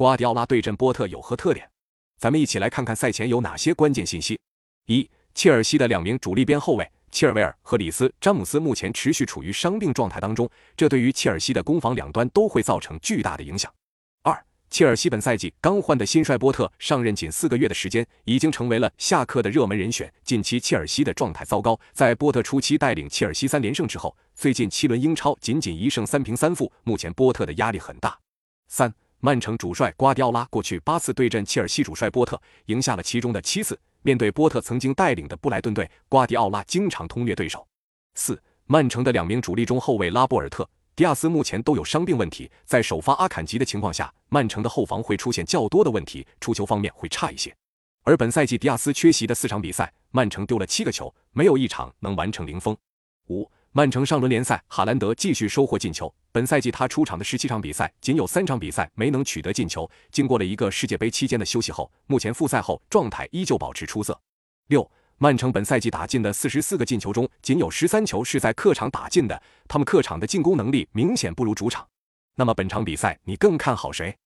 瓜迪奥拉对阵波特有何特点？咱们一起来看看赛前有哪些关键信息。一、切尔西的两名主力边后卫切尔维尔和里斯·詹姆斯目前持续处于伤病状态当中，这对于切尔西的攻防两端都会造成巨大的影响。二、切尔西本赛季刚换的新帅波特上任仅四个月的时间，已经成为了下课的热门人选。近期切尔西的状态糟糕，在波特初期带领切尔西三连胜之后，最近七轮英超仅仅一胜三平三负，目前波特的压力很大。三。曼城主帅瓜迪奥拉过去八次对阵切尔西主帅波特，赢下了其中的七次。面对波特曾经带领的布莱顿队，瓜迪奥拉经常通略对手。四，曼城的两名主力中后卫拉波尔特、迪亚斯目前都有伤病问题，在首发阿坎吉的情况下，曼城的后防会出现较多的问题，出球方面会差一些。而本赛季迪亚斯缺席的四场比赛，曼城丢了七个球，没有一场能完成零封。五。曼城上轮联赛，哈兰德继续收获进球。本赛季他出场的十七场比赛，仅有三场比赛没能取得进球。经过了一个世界杯期间的休息后，目前复赛后状态依旧保持出色。六，曼城本赛季打进的四十四个进球中，仅有十三球是在客场打进的，他们客场的进攻能力明显不如主场。那么本场比赛你更看好谁？